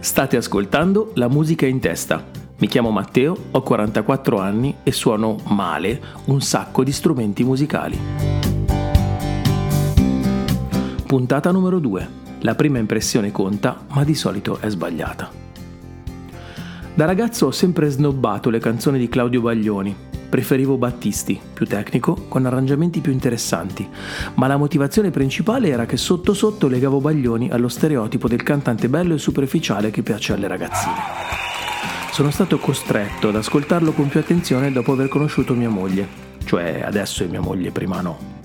State ascoltando La musica in testa. Mi chiamo Matteo, ho 44 anni e suono male un sacco di strumenti musicali. Puntata numero 2. La prima impressione conta, ma di solito è sbagliata. Da ragazzo ho sempre snobbato le canzoni di Claudio Baglioni, Preferivo Battisti, più tecnico, con arrangiamenti più interessanti, ma la motivazione principale era che sotto sotto legavo Baglioni allo stereotipo del cantante bello e superficiale che piace alle ragazzine. Sono stato costretto ad ascoltarlo con più attenzione dopo aver conosciuto mia moglie, cioè adesso è mia moglie, prima no.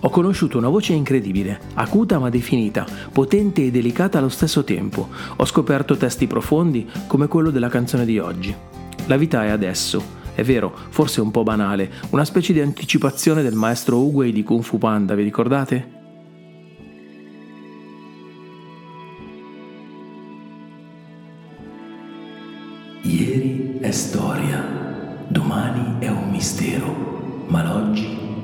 Ho conosciuto una voce incredibile, acuta ma definita, potente e delicata allo stesso tempo. Ho scoperto testi profondi come quello della canzone di oggi. La vita è adesso, è vero, forse un po' banale, una specie di anticipazione del maestro Uguay di Kung Fu Panda, vi ricordate? Ieri è storia, domani è un mistero, ma l'oggi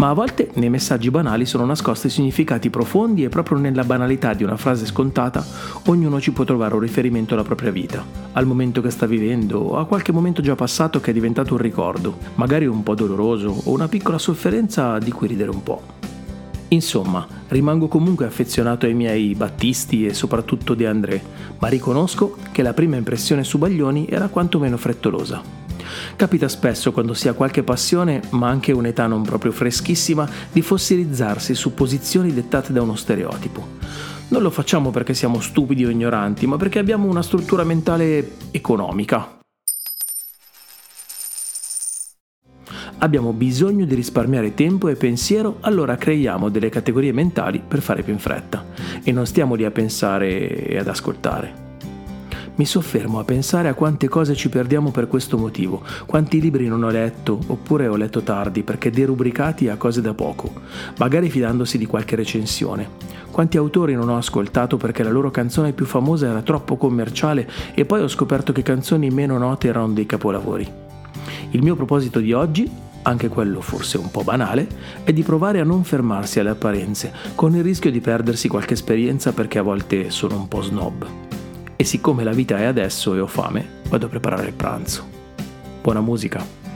ma a volte nei messaggi banali sono nascosti significati profondi e proprio nella banalità di una frase scontata ognuno ci può trovare un riferimento alla propria vita, al momento che sta vivendo o a qualche momento già passato che è diventato un ricordo, magari un po' doloroso o una piccola sofferenza di cui ridere un po'. Insomma, rimango comunque affezionato ai miei Battisti e soprattutto De André, ma riconosco che la prima impressione su Baglioni era quantomeno frettolosa. Capita spesso quando si ha qualche passione, ma anche un'età non proprio freschissima, di fossilizzarsi su posizioni dettate da uno stereotipo. Non lo facciamo perché siamo stupidi o ignoranti, ma perché abbiamo una struttura mentale economica. Abbiamo bisogno di risparmiare tempo e pensiero, allora creiamo delle categorie mentali per fare più in fretta. E non stiamo lì a pensare e ad ascoltare. Mi soffermo a pensare a quante cose ci perdiamo per questo motivo, quanti libri non ho letto oppure ho letto tardi perché derubricati a cose da poco, magari fidandosi di qualche recensione. Quanti autori non ho ascoltato perché la loro canzone più famosa era troppo commerciale e poi ho scoperto che canzoni meno note erano dei capolavori. Il mio proposito di oggi anche quello forse un po' banale, è di provare a non fermarsi alle apparenze, con il rischio di perdersi qualche esperienza perché a volte sono un po' snob e siccome la vita è adesso e ho fame, vado a preparare il pranzo. Buona musica!